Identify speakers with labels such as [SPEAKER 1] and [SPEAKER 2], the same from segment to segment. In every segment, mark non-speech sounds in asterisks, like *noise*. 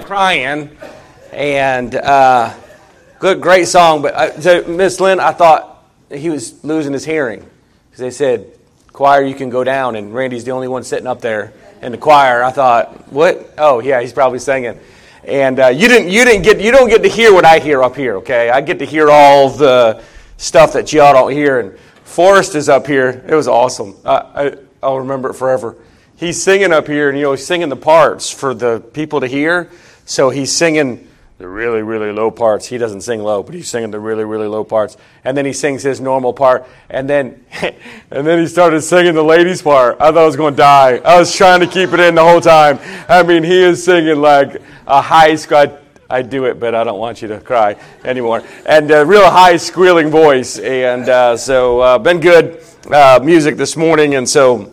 [SPEAKER 1] crying, and uh, good, great song. But uh, so Miss Lynn, I thought he was losing his hearing because they said, "Choir, you can go down," and Randy's the only one sitting up there in the choir. I thought, "What? Oh, yeah, he's probably singing." And uh, you didn't, you didn't get, you don't get to hear what I hear up here. Okay, I get to hear all the stuff that y'all don't hear. And Forrest is up here. It was awesome. I, I'll remember it forever he's singing up here, and you know, he's singing the parts for the people to hear. So he's singing the really, really low parts. He doesn't sing low, but he's singing the really, really low parts. And then he sings his normal part. And then, *laughs* and then he started singing the ladies' part. I thought I was going to die. I was trying to keep it in the whole time. I mean, he is singing like a high squad. I do it, but I don't want you to cry anymore. And a real high squealing voice. And uh, so, uh, been good uh, music this morning. And so,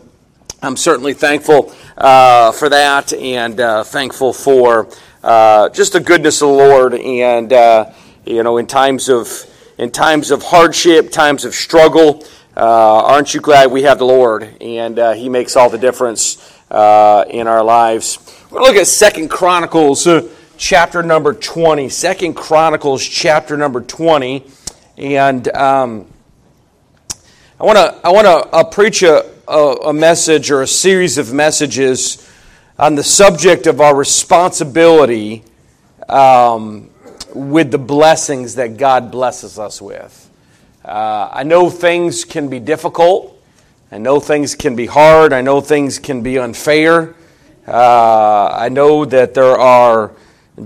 [SPEAKER 1] I'm certainly thankful uh, for that and uh, thankful for uh, just the goodness of the Lord. And, uh, you know, in times of, in times of hardship, times of struggle, uh, aren't you glad we have the Lord? And uh, He makes all the difference in our lives. We're look at Second Chronicles chapter number 20. Second Chronicles chapter number 20. And um, I want to I want to preach a, a, a message or a series of messages on the subject of our responsibility um, with the blessings that God blesses us with. Uh, I know things can be difficult. I know things can be hard. I know things can be unfair. Uh, I know that there are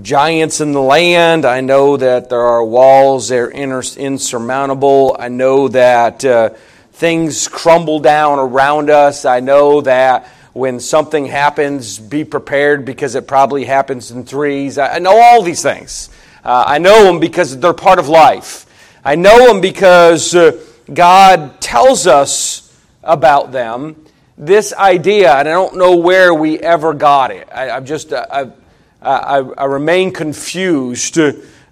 [SPEAKER 1] giants in the land. I know that there are walls that are insurmountable. I know that. Uh, things crumble down around us. I know that when something happens, be prepared because it probably happens in threes. I know all these things. Uh, I know them because they're part of life. I know them because uh, God tells us about them. This idea, and I don't know where we ever got it. I, am just, uh, I, I, I, remain confused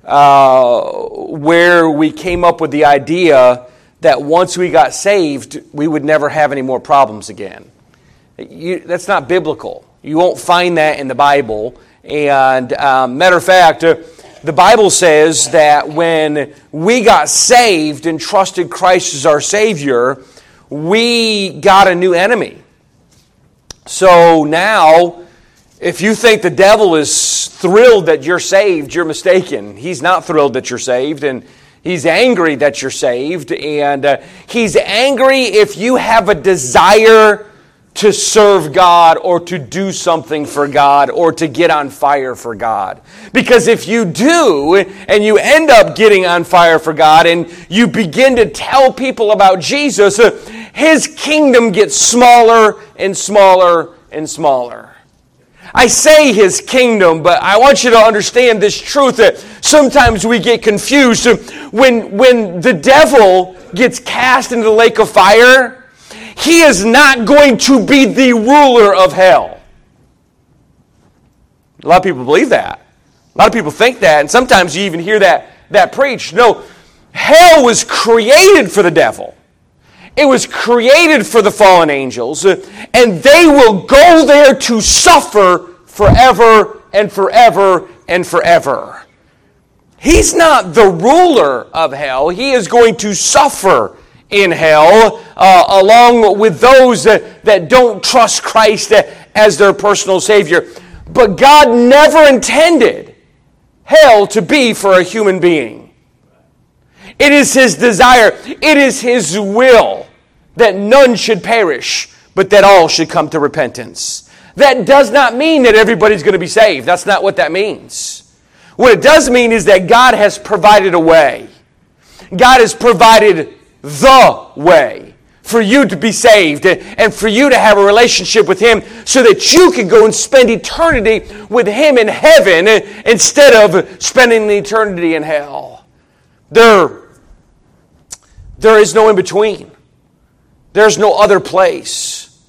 [SPEAKER 1] uh, where we came up with the idea that once we got saved, we would never have any more problems again. You, that's not biblical. You won't find that in the Bible. And um, matter of fact, uh, the Bible says that when we got saved and trusted Christ as our Savior, we got a new enemy. So now, if you think the devil is thrilled that you're saved, you're mistaken. He's not thrilled that you're saved. And He's angry that you're saved, and uh, he's angry if you have a desire to serve God or to do something for God or to get on fire for God. Because if you do and you end up getting on fire for God and you begin to tell people about Jesus, his kingdom gets smaller and smaller and smaller. I say his kingdom, but I want you to understand this truth that sometimes we get confused. When, when the devil gets cast into the lake of fire, he is not going to be the ruler of hell. A lot of people believe that. A lot of people think that, and sometimes you even hear that, that preached. No, hell was created for the devil. It was created for the fallen angels, uh, and they will go there to suffer forever and forever and forever. He's not the ruler of hell. He is going to suffer in hell uh, along with those that, that don't trust Christ as their personal Savior. But God never intended hell to be for a human being. It is His desire, it is His will that none should perish, but that all should come to repentance. That does not mean that everybody's going to be saved. That's not what that means. What it does mean is that God has provided a way. God has provided the way for you to be saved and for you to have a relationship with Him so that you can go and spend eternity with Him in heaven instead of spending eternity in hell. There, there is no in between. There's no other place.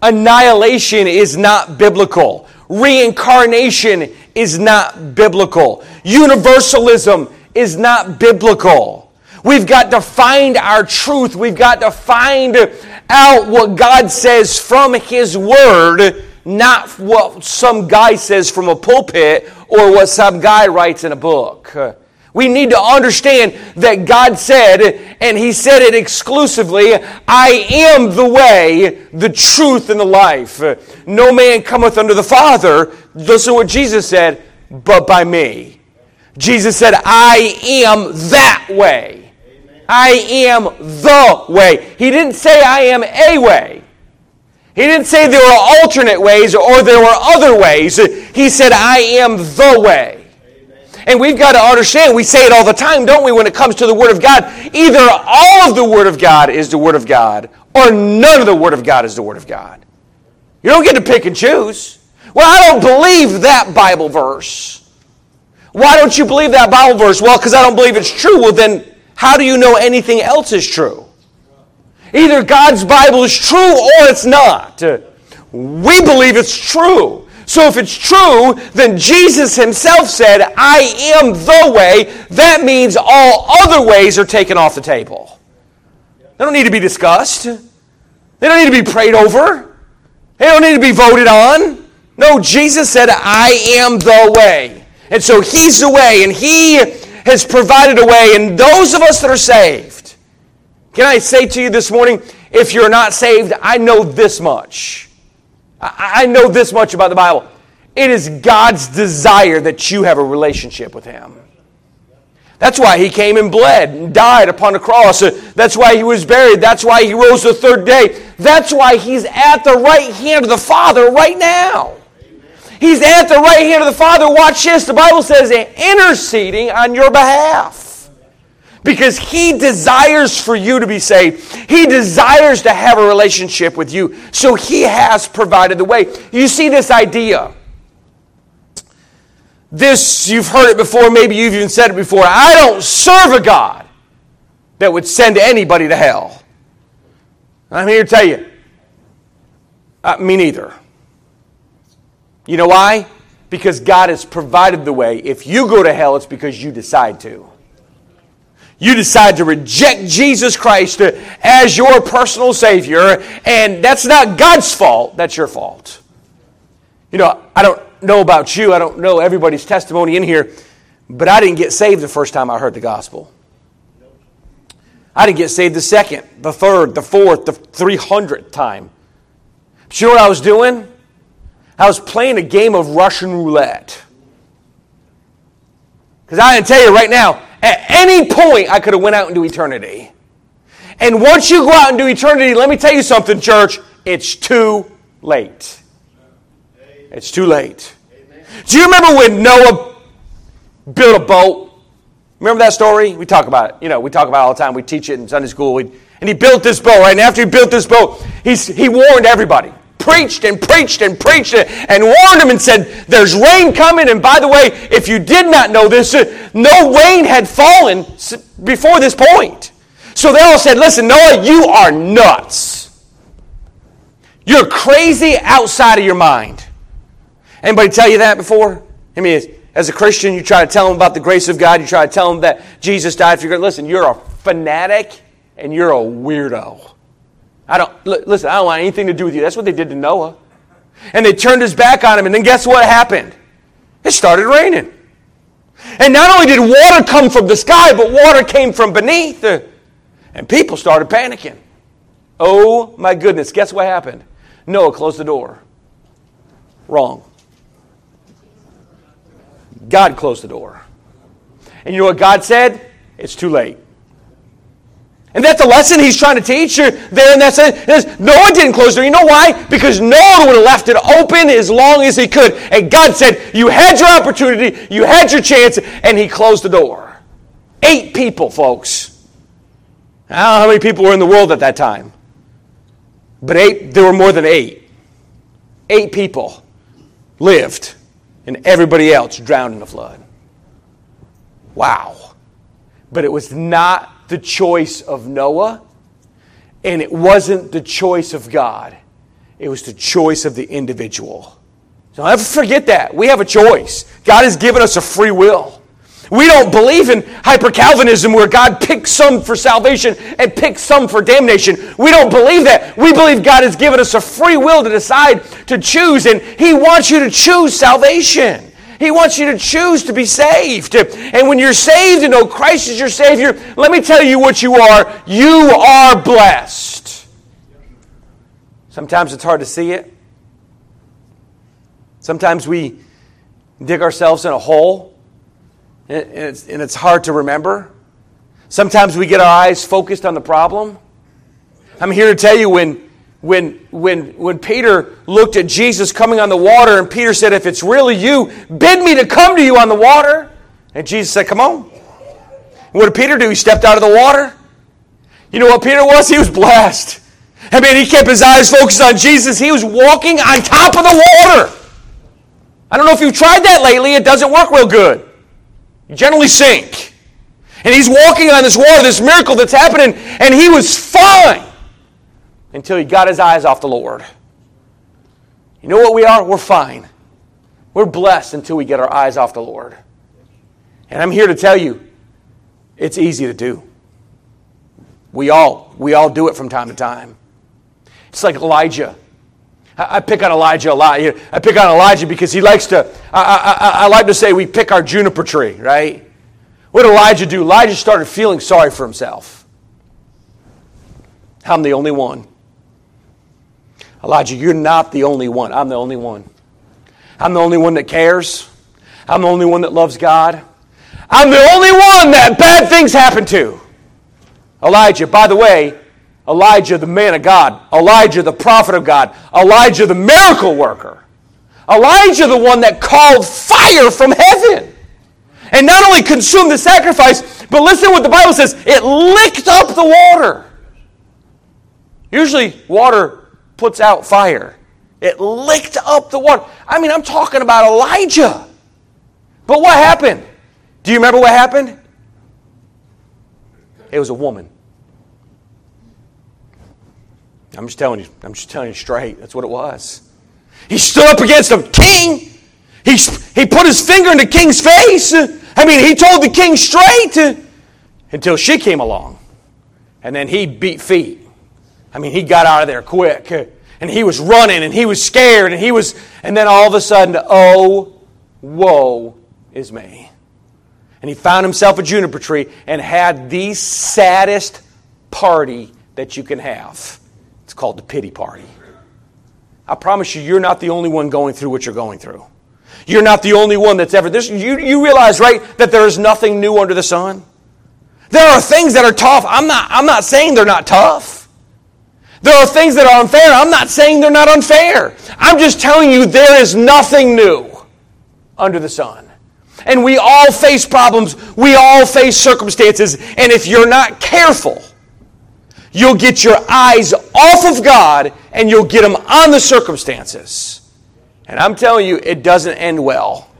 [SPEAKER 1] Annihilation is not biblical. Reincarnation is not biblical. Universalism is not biblical. We've got to find our truth. We've got to find out what God says from His Word, not what some guy says from a pulpit or what some guy writes in a book. We need to understand that God said, and He said it exclusively, I am the way, the truth, and the life. No man cometh unto the Father, listen to what Jesus said, but by me. Jesus said, I am that way. I am the way. He didn't say I am a way. He didn't say there were alternate ways or there were other ways. He said, I am the way. And we've got to understand, we say it all the time, don't we, when it comes to the Word of God? Either all of the Word of God is the Word of God, or none of the Word of God is the Word of God. You don't get to pick and choose. Well, I don't believe that Bible verse. Why don't you believe that Bible verse? Well, because I don't believe it's true. Well, then, how do you know anything else is true? Either God's Bible is true or it's not. We believe it's true. So if it's true, then Jesus himself said, I am the way. That means all other ways are taken off the table. They don't need to be discussed. They don't need to be prayed over. They don't need to be voted on. No, Jesus said, I am the way. And so He's the way, and He has provided a way. And those of us that are saved, can I say to you this morning, if you're not saved, I know this much. I know this much about the Bible. It is God's desire that you have a relationship with Him. That's why He came and bled and died upon the cross. That's why He was buried. That's why He rose the third day. That's why He's at the right hand of the Father right now. He's at the right hand of the Father. Watch this. The Bible says, interceding on your behalf because He desires for you to be saved. He desires to have a relationship with you. So He has provided the way. You see this idea. This, you've heard it before, maybe you've even said it before. I don't serve a God that would send anybody to hell. I'm here to tell you, uh, me neither. You know why? Because God has provided the way. If you go to hell, it's because you decide to you decide to reject Jesus Christ as your personal Savior, and that's not God's fault, that's your fault. You know, I don't know about you, I don't know everybody's testimony in here, but I didn't get saved the first time I heard the gospel. I didn't get saved the second, the third, the fourth, the 300th time. But you know what I was doing? I was playing a game of Russian roulette. Because I can tell you right now, at any point, I could have went out into eternity. And once you go out into eternity, let me tell you something, church, it's too late. It's too late. Do you remember when Noah built a boat? Remember that story? We talk about it. You know, we talk about it all the time. We teach it in Sunday school. and he built this boat, right? And after he built this boat, he's, he warned everybody preached and preached and preached and warned them and said, There's rain coming. And by the way, if you did not know this, no rain had fallen before this point. So they all said, Listen, Noah, you are nuts. You're crazy outside of your mind. Anybody tell you that before? I mean, as a Christian, you try to tell them about the grace of God, you try to tell them that Jesus died for your Listen, you're a fanatic and you're a weirdo. I don't, listen, I don't want anything to do with you. That's what they did to Noah. And they turned his back on him, and then guess what happened? It started raining. And not only did water come from the sky, but water came from beneath. And people started panicking. Oh my goodness, guess what happened? Noah closed the door. Wrong. God closed the door. And you know what God said? It's too late. And that's a lesson he's trying to teach you there in that sense. Noah didn't close the door. You know why? Because Noah would have left it open as long as he could. And God said, You had your opportunity, you had your chance, and he closed the door. Eight people, folks. I don't know how many people were in the world at that time. But eight, there were more than eight. Eight people lived, and everybody else drowned in the flood. Wow. But it was not the choice of Noah, and it wasn't the choice of God. It was the choice of the individual. So never forget that. We have a choice. God has given us a free will. We don't believe in hyper Calvinism where God picks some for salvation and picks some for damnation. We don't believe that. We believe God has given us a free will to decide to choose, and He wants you to choose salvation. He wants you to choose to be saved. And when you're saved and know Christ is your Savior, let me tell you what you are. You are blessed. Sometimes it's hard to see it. Sometimes we dig ourselves in a hole and it's, and it's hard to remember. Sometimes we get our eyes focused on the problem. I'm here to tell you when, when, when, when Peter looked at Jesus coming on the water, and Peter said, If it's really you, bid me to come to you on the water. And Jesus said, Come on. What did Peter do? He stepped out of the water. You know what Peter was? He was blessed. I mean, he kept his eyes focused on Jesus. He was walking on top of the water. I don't know if you've tried that lately, it doesn't work real good. You generally sink. And he's walking on this water, this miracle that's happening, and he was fine until he got his eyes off the Lord. You know what we are? We're fine. We're blessed until we get our eyes off the Lord. And I'm here to tell you, it's easy to do. We all, we all do it from time to time. It's like Elijah. I pick on Elijah a lot. I pick on Elijah because he likes to, I, I, I like to say we pick our juniper tree, right? What did Elijah do? Elijah started feeling sorry for himself. I'm the only one. Elijah, you're not the only one. I'm the only one. I'm the only one that cares. I'm the only one that loves God. I'm the only one that bad things happen to. Elijah, by the way, Elijah, the man of God, Elijah, the prophet of God, Elijah, the miracle worker, Elijah, the one that called fire from heaven and not only consumed the sacrifice, but listen what the Bible says it licked up the water. Usually, water puts out fire. It licked up the water. I mean, I'm talking about Elijah. But what happened? Do you remember what happened? It was a woman. I'm just telling you, I'm just telling you straight. That's what it was. He stood up against a king. He, he put his finger in the king's face. I mean, he told the king straight until she came along. And then he beat feet. I mean, he got out of there quick. And he was running and he was scared and he was, and then all of a sudden, oh, woe is me. And he found himself a juniper tree and had the saddest party that you can have It's called the pity party. I promise you, you're not the only one going through what you're going through. You're not the only one that's ever this. You, you realize, right, that there is nothing new under the sun? There are things that are tough. I'm not, I'm not saying they're not tough. There are things that are unfair. I'm not saying they're not unfair. I'm just telling you there is nothing new under the sun. And we all face problems. We all face circumstances. And if you're not careful, You'll get your eyes off of God and you'll get them on the circumstances. And I'm telling you, it doesn't end well.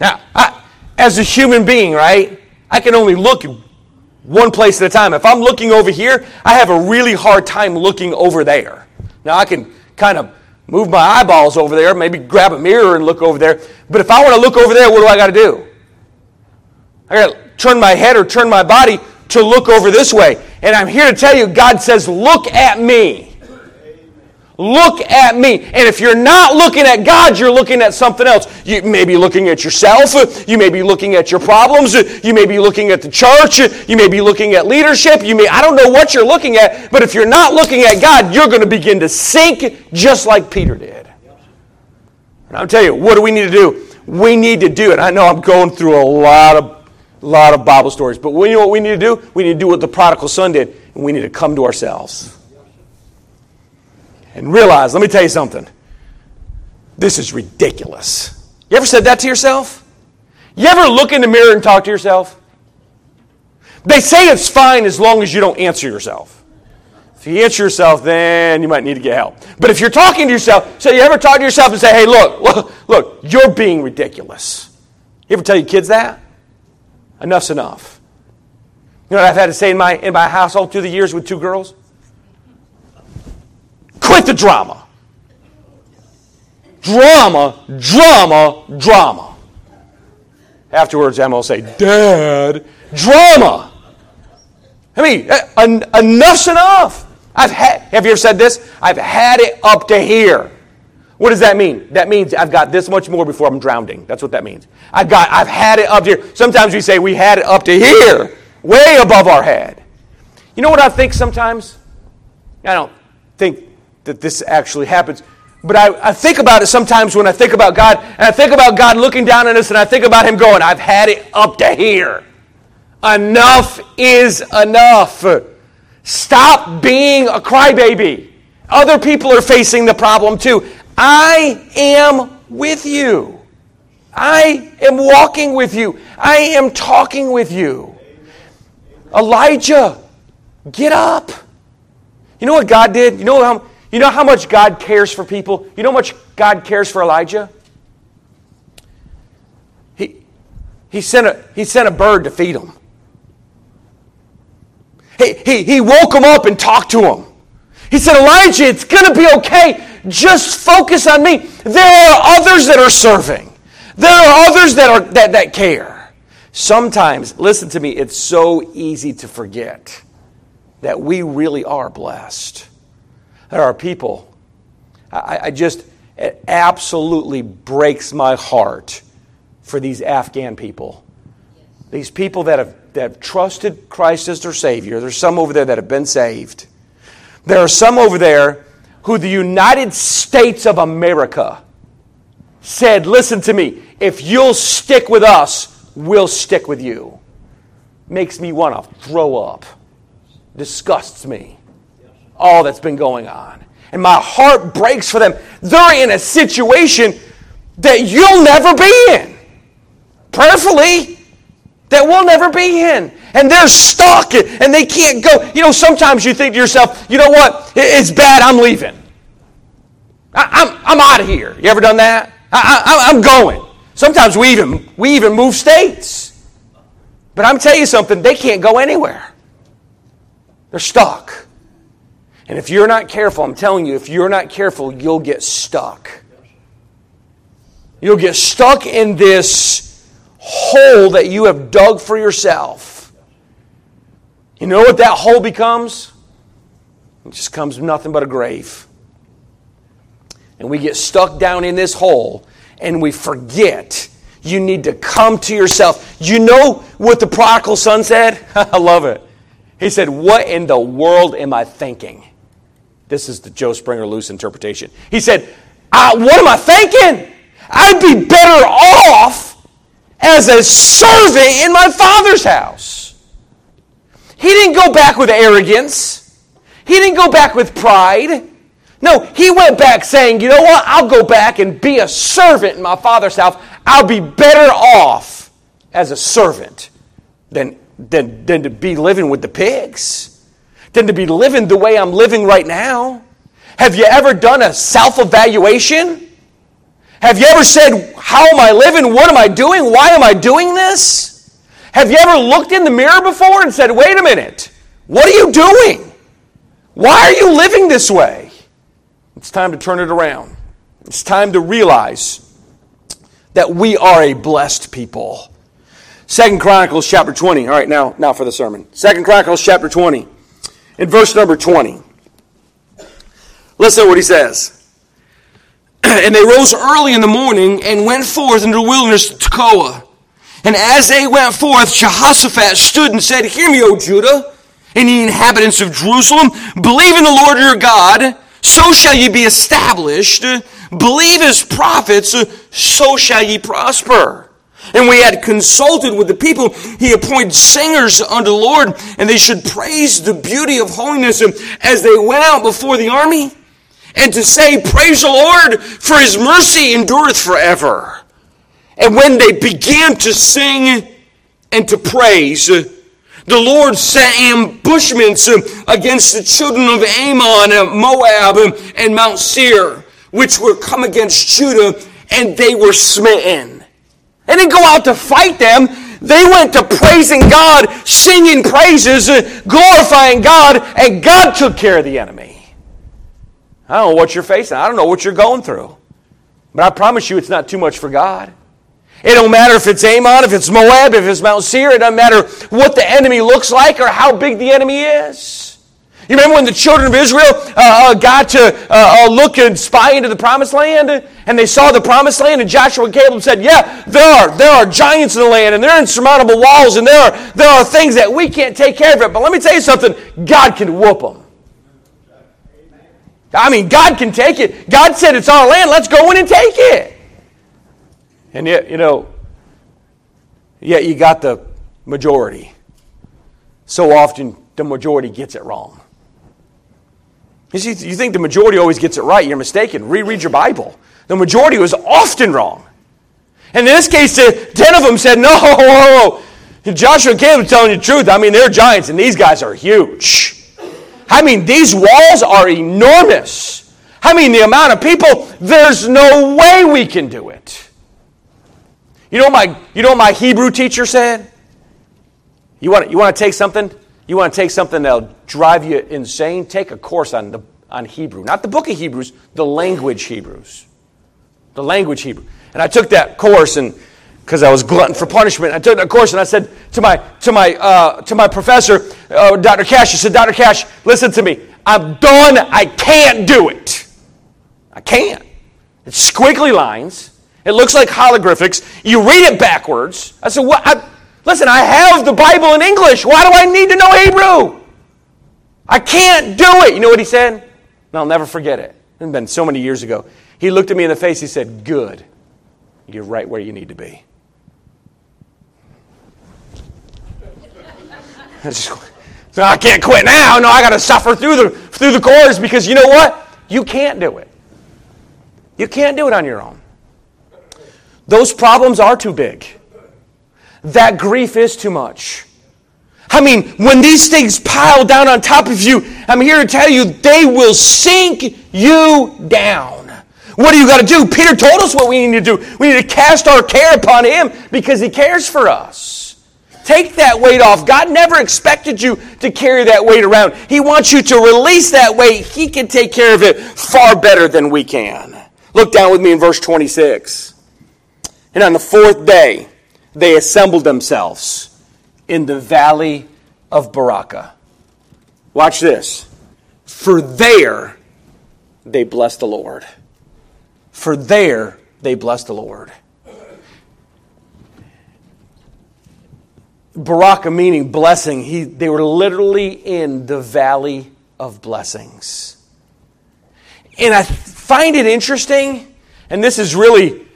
[SPEAKER 1] Now, I, as a human being, right, I can only look one place at a time. If I'm looking over here, I have a really hard time looking over there. Now, I can kind of move my eyeballs over there, maybe grab a mirror and look over there. But if I want to look over there, what do I got to do? I got to turn my head or turn my body to look over this way. And I'm here to tell you, God says, Look at me. Look at me. And if you're not looking at God, you're looking at something else. You may be looking at yourself. You may be looking at your problems. You may be looking at the church. You may be looking at leadership. You may, I don't know what you're looking at, but if you're not looking at God, you're going to begin to sink just like Peter did. And I'll tell you, what do we need to do? We need to do it. I know I'm going through a lot of lot of Bible stories. But you know what we need to do? We need to do what the prodigal son did, and we need to come to ourselves. And realize, let me tell you something. This is ridiculous. You ever said that to yourself? You ever look in the mirror and talk to yourself? They say it's fine as long as you don't answer yourself. If you answer yourself, then you might need to get help. But if you're talking to yourself, so you ever talk to yourself and say, hey, look, look, look, you're being ridiculous. You ever tell your kids that? Enough's enough. You know what I've had to say in my, in my household through the years with two girls? Quit the drama. Drama, drama, drama. Afterwards, Emma will say, Dad, drama. I mean, en- enough's enough. I've had, have you ever said this? I've had it up to here. What does that mean? That means I've got this much more before I'm drowning. That's what that means. I've got, I've had it up to here. Sometimes we say we had it up to here, way above our head. You know what I think sometimes? I don't think that this actually happens. But I, I think about it sometimes when I think about God, and I think about God looking down on us, and I think about Him going, I've had it up to here. Enough is enough. Stop being a crybaby. Other people are facing the problem too. I am with you. I am walking with you. I am talking with you. Elijah, get up. You know what God did? You know how, you know how much God cares for people? You know how much God cares for Elijah? He, he, sent, a, he sent a bird to feed him. He, he, he woke him up and talked to him. He said, Elijah, it's going to be okay. Just focus on me. There are others that are serving. There are others that, are, that, that care. Sometimes, listen to me, it's so easy to forget that we really are blessed. There are people, I, I just, it absolutely breaks my heart for these Afghan people. These people that have, that have trusted Christ as their Savior. There's some over there that have been saved. There are some over there who the United States of America said, Listen to me, if you'll stick with us, we'll stick with you. Makes me want to throw up. Disgusts me. All that's been going on. And my heart breaks for them. They're in a situation that you'll never be in. Prayerfully, that we'll never be in. And they're stuck and they can't go. You know, sometimes you think to yourself, you know what? It's bad, I'm leaving. I, am I'm, I'm out of here. You ever done that? I, I, I'm going. Sometimes we even, we even move states. But I'm telling you something, they can't go anywhere. They're stuck. And if you're not careful, I'm telling you, if you're not careful, you'll get stuck. You'll get stuck in this hole that you have dug for yourself. You know what that hole becomes? It just comes nothing but a grave. And we get stuck down in this hole and we forget you need to come to yourself. You know what the prodigal son said? *laughs* I love it. He said, What in the world am I thinking? This is the Joe Springer loose interpretation. He said, What am I thinking? I'd be better off as a servant in my father's house. He didn't go back with arrogance. He didn't go back with pride. No, he went back saying, you know what? I'll go back and be a servant in my father's house. I'll be better off as a servant than, than, than to be living with the pigs, than to be living the way I'm living right now. Have you ever done a self evaluation? Have you ever said, How am I living? What am I doing? Why am I doing this? Have you ever looked in the mirror before and said, Wait a minute, what are you doing? Why are you living this way? It's time to turn it around. It's time to realize that we are a blessed people. Second Chronicles chapter 20. All right, now, now for the sermon. Second Chronicles chapter 20. In verse number 20. Listen to what he says. *clears throat* and they rose early in the morning and went forth into the wilderness to Tekoa. And as they went forth, Jehoshaphat stood and said, Hear me, O Judah, and ye inhabitants of Jerusalem, believe in the Lord your God, so shall ye be established. Believe his prophets, so shall ye prosper. And we had consulted with the people. He appointed singers unto the Lord, and they should praise the beauty of holiness as they went out before the army and to say, Praise the Lord, for his mercy endureth forever. And when they began to sing and to praise, the Lord set ambushments against the children of Ammon, Moab, and Mount Seir, which were come against Judah, and they were smitten. They didn't go out to fight them. They went to praising God, singing praises, glorifying God, and God took care of the enemy. I don't know what you're facing. I don't know what you're going through. But I promise you it's not too much for God. It don't matter if it's Ammon, if it's Moab, if it's Mount Seir. It doesn't matter what the enemy looks like or how big the enemy is. You remember when the children of Israel uh, uh, got to uh, uh, look and spy into the promised land? And they saw the promised land, and Joshua and Caleb said, Yeah, there are, there are giants in the land, and there are insurmountable walls, and there are, there are things that we can't take care of it. But let me tell you something God can whoop them. I mean, God can take it. God said it's our land. Let's go in and take it. And yet, you know, yet you got the majority. So often the majority gets it wrong. You see, you think the majority always gets it right. You're mistaken. Reread your Bible. The majority was often wrong. And in this case, ten of them said, no, *laughs* Joshua and Caleb telling you the truth. I mean, they're giants, and these guys are huge. I mean, these walls are enormous. I mean, the amount of people, there's no way we can do it. You know what my, you know my Hebrew teacher said? You want, you want to take something? You want to take something that'll drive you insane? Take a course on, the, on Hebrew. Not the book of Hebrews, the language Hebrews. The language Hebrew. And I took that course and because I was glutton for punishment. I took that course and I said to my, to my, uh, to my professor, uh, Dr. Cash, I said, Dr. Cash, listen to me. I'm done. I can't do it. I can't. It's squiggly lines. It looks like hologlyphics. You read it backwards. I said, what? I, listen, I have the Bible in English. Why do I need to know Hebrew? I can't do it. You know what he said? And I'll never forget it. It's been so many years ago. He looked at me in the face. He said, Good. You're right where you need to be. *laughs* No, I can't quit now. No, I got to suffer through the, through the course because you know what? You can't do it. You can't do it on your own. Those problems are too big. That grief is too much. I mean, when these things pile down on top of you, I'm here to tell you, they will sink you down. What do you got to do? Peter told us what we need to do. We need to cast our care upon Him because He cares for us. Take that weight off. God never expected you to carry that weight around. He wants you to release that weight. He can take care of it far better than we can. Look down with me in verse 26. And on the fourth day, they assembled themselves in the valley of Berachah. Watch this. For there they blessed the Lord. For there they blessed the Lord. Berachah meaning blessing. He, they were literally in the valley of blessings. And I find it interesting, and this is really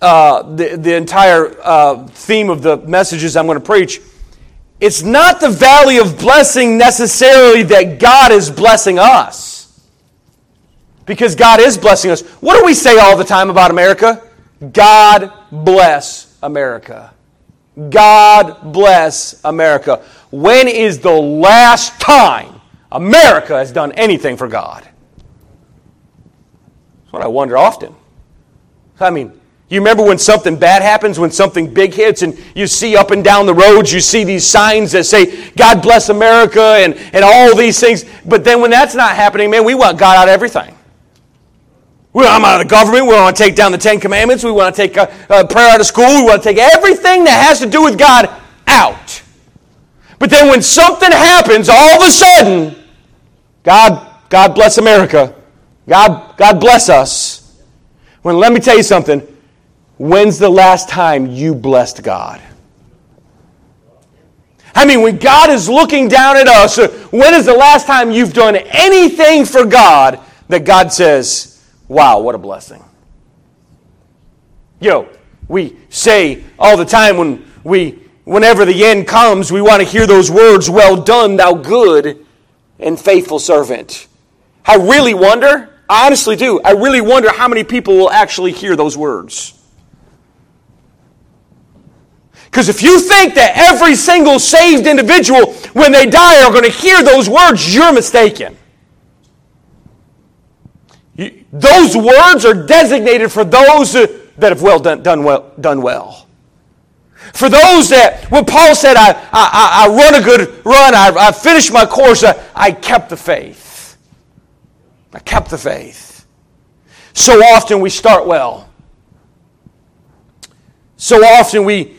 [SPEAKER 1] uh, the, the entire uh, theme of the messages I'm going to preach. It's not the valley of blessing necessarily that God is blessing us. Because God is blessing us. What do we say all the time about America? God bless America. God bless America. When is the last time America has done anything for God? That's what I wonder often. I mean, you remember when something bad happens, when something big hits, and you see up and down the roads, you see these signs that say, God bless America, and, and all these things. But then when that's not happening, man, we want God out of everything. We want out of the government. We want to take down the Ten Commandments. We want to take uh, uh, prayer out of school. We want to take everything that has to do with God out. But then when something happens, all of a sudden, God, God bless America. God, God bless us. When let me tell you something. When's the last time you blessed God? I mean, when God is looking down at us, uh, when is the last time you've done anything for God that God says, Wow, what a blessing. Yo, we say all the time when we whenever the end comes, we want to hear those words, well done, thou good and faithful servant. I really wonder, I honestly do, I really wonder how many people will actually hear those words. Because if you think that every single saved individual, when they die, are going to hear those words, you're mistaken. Those words are designated for those that have well done, done, well, done well. For those that, when Paul said, I, I, I run a good run, I, I finished my course, I, I kept the faith. I kept the faith. So often we start well. So often we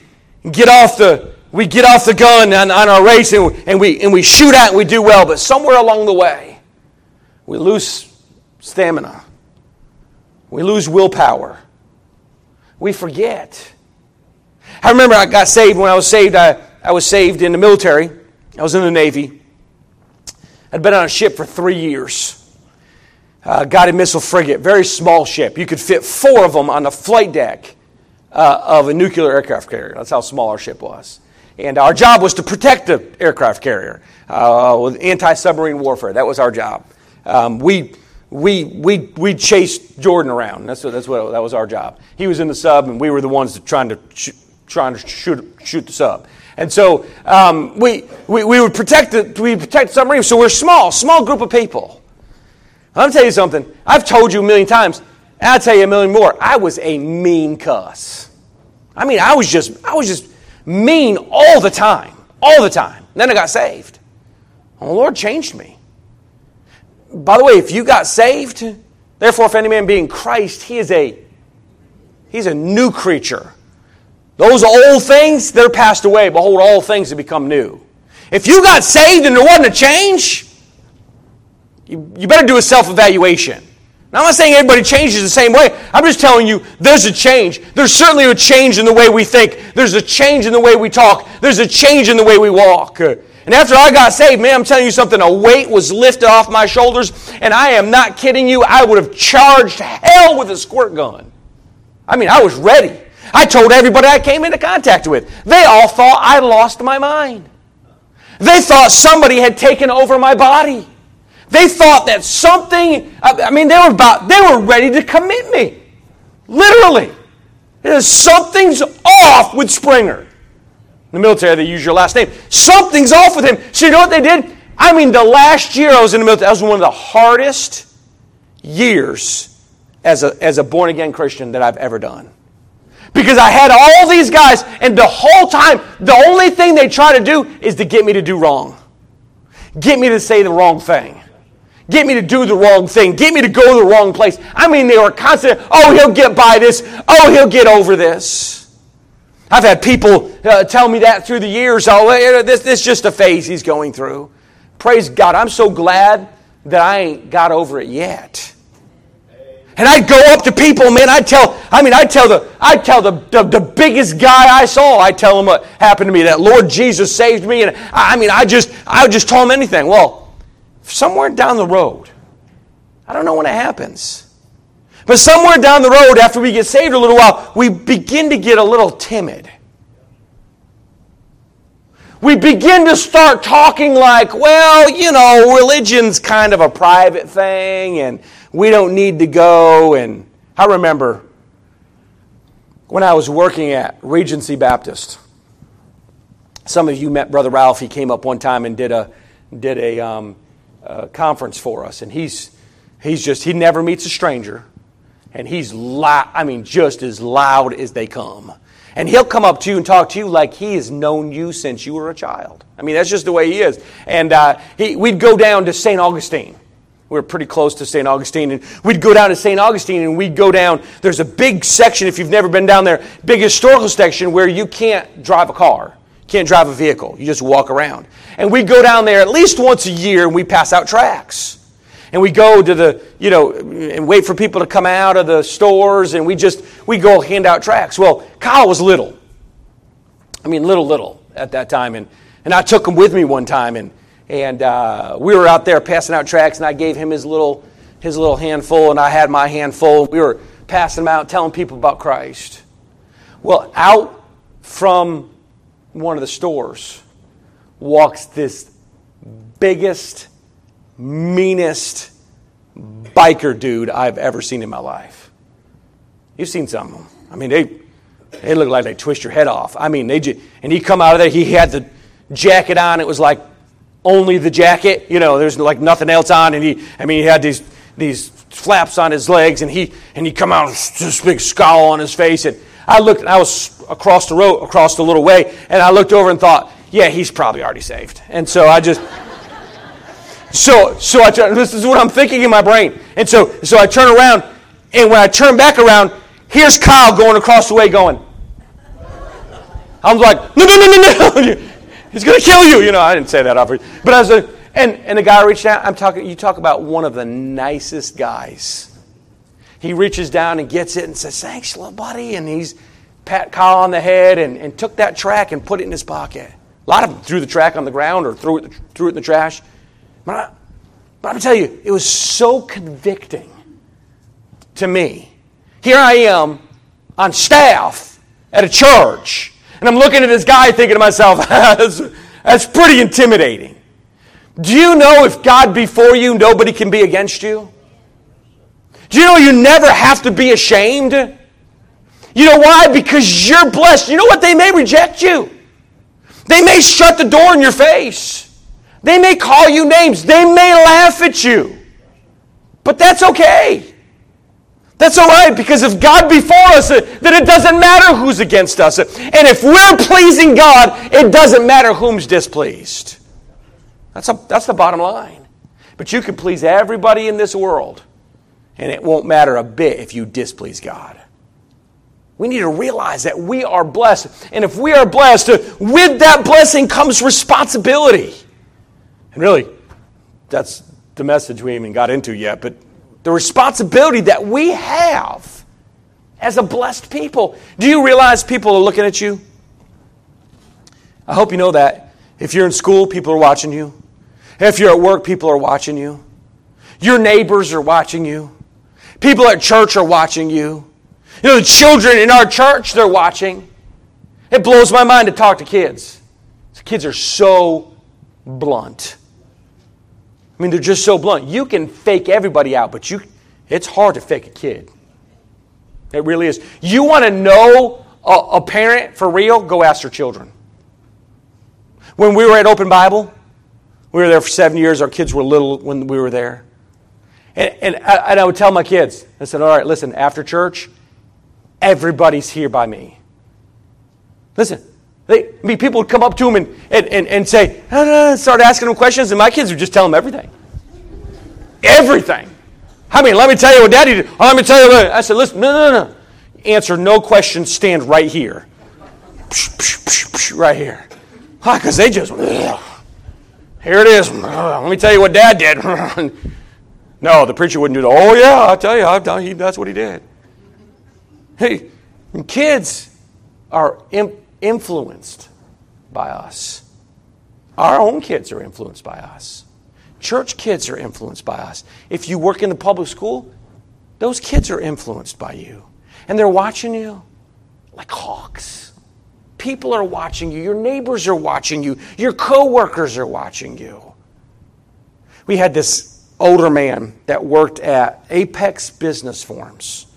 [SPEAKER 1] get off the we get off the gun on, on our race and, and, we, and we shoot at and we do well, but somewhere along the way, we lose stamina. We lose willpower. We forget. I remember I got saved when I was saved. I, I was saved in the military. I was in the Navy. I'd been on a ship for three years. Uh, guided missile frigate, very small ship. You could fit four of them on the flight deck uh, of a nuclear aircraft carrier. That's how small our ship was. And our job was to protect the aircraft carrier uh, with anti submarine warfare. That was our job. Um, we, we, we, we chased Jordan around. That's what, that's what that was our job. He was in the sub, and we were the ones trying to, sh- trying to shoot, shoot the sub. And so um, we, we, we would protect the, we protect the submarine. So we're small, small group of people. I'm tell you something. I've told you a million times, I'll tell you a million more. I was a mean cuss. I mean, I was just, I was just mean all the time, all the time. Then I got saved. And the Lord changed me. By the way, if you got saved, therefore, if any man be in Christ, he is a he's a new creature. Those old things, they're passed away. Behold, all things have become new. If you got saved and there wasn't a change, you, you better do a self evaluation. Now, I'm not saying everybody changes the same way. I'm just telling you there's a change. There's certainly a change in the way we think. There's a change in the way we talk. There's a change in the way we walk. And after I got saved, man, I'm telling you something, a weight was lifted off my shoulders, and I am not kidding you. I would have charged hell with a squirt gun. I mean, I was ready. I told everybody I came into contact with. They all thought I lost my mind. They thought somebody had taken over my body. They thought that something, I mean, they were about, they were ready to commit me. Literally. Something's off with Springer. In the military, they use your last name. Something's off with him. So you know what they did? I mean, the last year I was in the military, that was one of the hardest years as a, as a born again Christian that I've ever done. Because I had all these guys, and the whole time, the only thing they try to do is to get me to do wrong. Get me to say the wrong thing. Get me to do the wrong thing. Get me to go to the wrong place. I mean, they were constant, oh, he'll get by this. Oh, he'll get over this. I've had people uh, tell me that through the years. Oh, this, this is just a phase he's going through. Praise God. I'm so glad that I ain't got over it yet. And I'd go up to people, man. I'd tell, I mean, I'd tell the, I'd tell the, the, the biggest guy I saw, I'd tell him what happened to me, that Lord Jesus saved me. And I, I mean, I just, I would just tell him anything. Well, somewhere down the road, I don't know when it happens, but somewhere down the road, after we get saved a little while, we begin to get a little timid. We begin to start talking like, well, you know, religion's kind of a private thing and we don't need to go. And I remember when I was working at Regency Baptist, some of you met Brother Ralph. He came up one time and did a, did a, um, conference for us, and he's he's just he never meets a stranger, and he's loud. I mean, just as loud as they come. And he'll come up to you and talk to you like he has known you since you were a child. I mean, that's just the way he is. And uh, he, we'd go down to St. Augustine. We were pretty close to St. Augustine. And we'd go down to St. Augustine and we'd go down. There's a big section, if you've never been down there, big historical section where you can't drive a car. Can't drive a vehicle. You just walk around. And we go down there at least once a year and we pass out tracts. And we go to the, you know, and wait for people to come out of the stores and we just, we go hand out tracts. Well, Kyle was little. I mean, little, little at that time. And, and I took him with me one time and, and uh, we were out there passing out tracts and I gave him his little, his little handful and I had my handful. We were passing them out, telling people about Christ. Well, out from one of the stores walks this biggest, meanest biker dude I've ever seen in my life. You've seen some of them. I mean, they they look like they twist your head off. I mean, they just, and he come out of there. He had the jacket on. It was like only the jacket. You know, there's like nothing else on. And he, I mean, he had these these flaps on his legs, and he and he come out with this big scowl on his face. And I looked. I was across the road, across the little way, and I looked over and thought, yeah, he's probably already saved. And so I just, so so I this is what I'm thinking in my brain. And so so I turn around, and when I turn back around, here's Kyle going across the way, going. I'm like, no, no, no, no, no. *laughs* He's going to kill you. You know, I didn't say that obviously. But I was like, and, and the guy reached out. I'm talking, you talk about one of the nicest guys. He reaches down and gets it and says, thanks, little buddy. And he's pat Kyle on the head and, and took that track and put it in his pocket. A lot of them threw the track on the ground or threw it, threw it in the trash. But, I, but I'm tell you, it was so convicting to me. Here I am on staff at a church, and I'm looking at this guy thinking to myself, *laughs* that's, that's pretty intimidating. Do you know if God be for you, nobody can be against you? Do you know you never have to be ashamed? You know why? Because you're blessed. You know what? They may reject you. They may shut the door in your face. They may call you names. They may laugh at you. But that's okay. That's all right because if God be for us, uh, then it doesn't matter who's against us. And if we're pleasing God, it doesn't matter whom's displeased. That's, a, that's the bottom line. But you can please everybody in this world, and it won't matter a bit if you displease God. We need to realize that we are blessed. And if we are blessed, with that blessing comes responsibility. And really, that's the message we haven't got into yet, but the responsibility that we have as a blessed people. Do you realize people are looking at you? I hope you know that. If you're in school, people are watching you. If you're at work, people are watching you. Your neighbors are watching you. People at church are watching you. You know, the children in our church, they're watching. It blows my mind to talk to kids. The kids are so blunt. I mean, they're just so blunt. You can fake everybody out, but you, it's hard to fake a kid. It really is. You want to know a, a parent for real? Go ask their children. When we were at Open Bible, we were there for seven years. Our kids were little when we were there. And, and, I, and I would tell my kids, I said, all right, listen, after church, everybody's here by me. Listen, they, I mean, people would come up to him and, and, and, and say, ah, start asking him questions, and my kids would just tell him everything. Everything. I mean, let me tell you what daddy did. Let me tell you what. I said, listen, no, no, no. Answer no questions, stand right here. Right here. Because they just, here it is. Let me tell you what dad did. *laughs* no, the preacher wouldn't do that. Oh, yeah, I'll tell you, I've done, he, that's what he did. Hey, kids are influenced by us. Our own kids are influenced by us. Church kids are influenced by us. If you work in the public school, those kids are influenced by you. And they're watching you like hawks. People are watching you. Your neighbors are watching you. Your coworkers are watching you. We had this older man that worked at Apex Business Forms.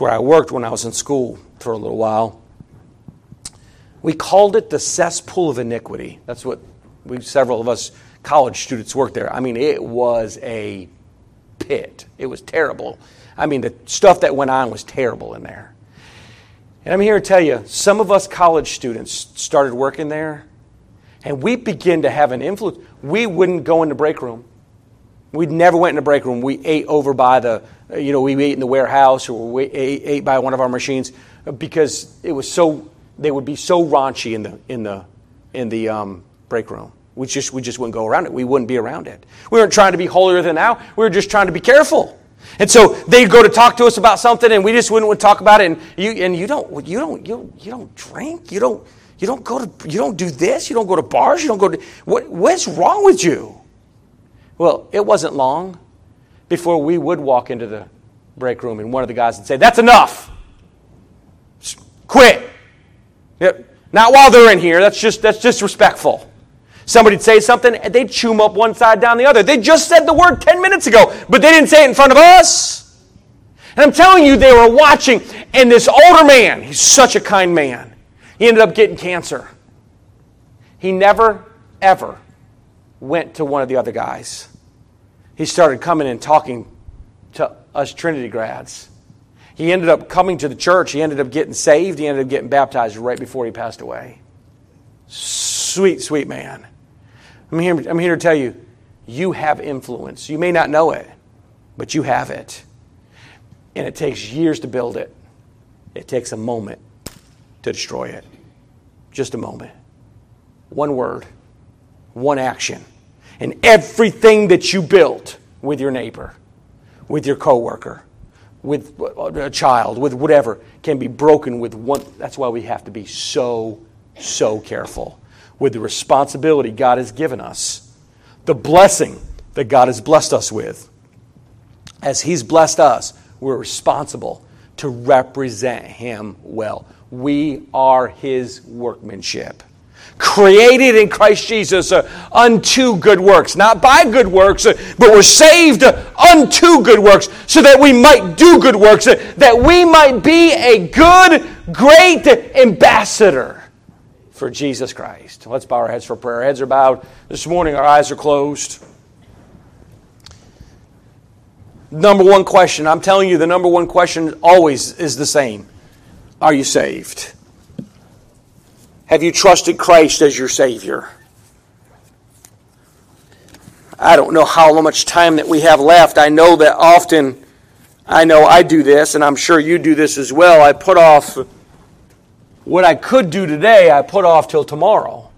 [SPEAKER 1] It's where I worked when I was in school for a little while. We called it the cesspool of iniquity. That's what we, several of us college students worked there. I mean, it was a pit. It was terrible. I mean, the stuff that went on was terrible in there. And I'm here to tell you, some of us college students started working there, and we began to have an influence. We wouldn't go in the break room. We never went in the break room. We ate over by the, you know, we ate in the warehouse or we ate, by one of our machines because it was so, they would be so raunchy in the, in the, in the um, break room. We just, we just wouldn't go around it. We wouldn't be around it. We weren't trying to be holier than thou. We were just trying to be careful. And so they'd go to talk to us about something, and we just wouldn't talk about it. And you, and you don't, you don't, you, you don't drink. You don't, you don't go to, you don't do this. You don't go to bars. You don't go to. What, what's wrong with you? Well, it wasn't long before we would walk into the break room and one of the guys would say, That's enough. Quit. Yep. Not while they're in here. That's just that's disrespectful. Somebody'd say something, and they'd chew up one side down the other. They just said the word 10 minutes ago, but they didn't say it in front of us. And I'm telling you, they were watching, and this older man, he's such a kind man, he ended up getting cancer. He never, ever went to one of the other guys he started coming and talking to us Trinity grads. He ended up coming to the church. He ended up getting saved. He ended up getting baptized right before he passed away. Sweet, sweet man. I'm here, I'm here to tell you, you have influence. You may not know it, but you have it. And it takes years to build it, it takes a moment to destroy it. just a moment. One word, one action. And everything that you built with your neighbor, with your coworker, with uh, a child, with whatever, can be broken with one. That's why we have to be so, so careful with the responsibility God has given us, the blessing that God has blessed us with. As He's blessed us, we're responsible to represent Him well. We are His workmanship created in Christ Jesus uh, unto good works. Not by good works, uh, but we're saved unto good works so that we might do good works, uh, that we might be a good, great ambassador for Jesus Christ. Let's bow our heads for prayer. Our heads are bowed. This morning, our eyes are closed. Number one question, I'm telling you, the number one question always is the same Are you saved? Have you trusted Christ as your Savior? I don't know how much time that we have left. I know that often, I know I do this, and I'm sure you do this as well. I put off what I could do today, I put off till tomorrow.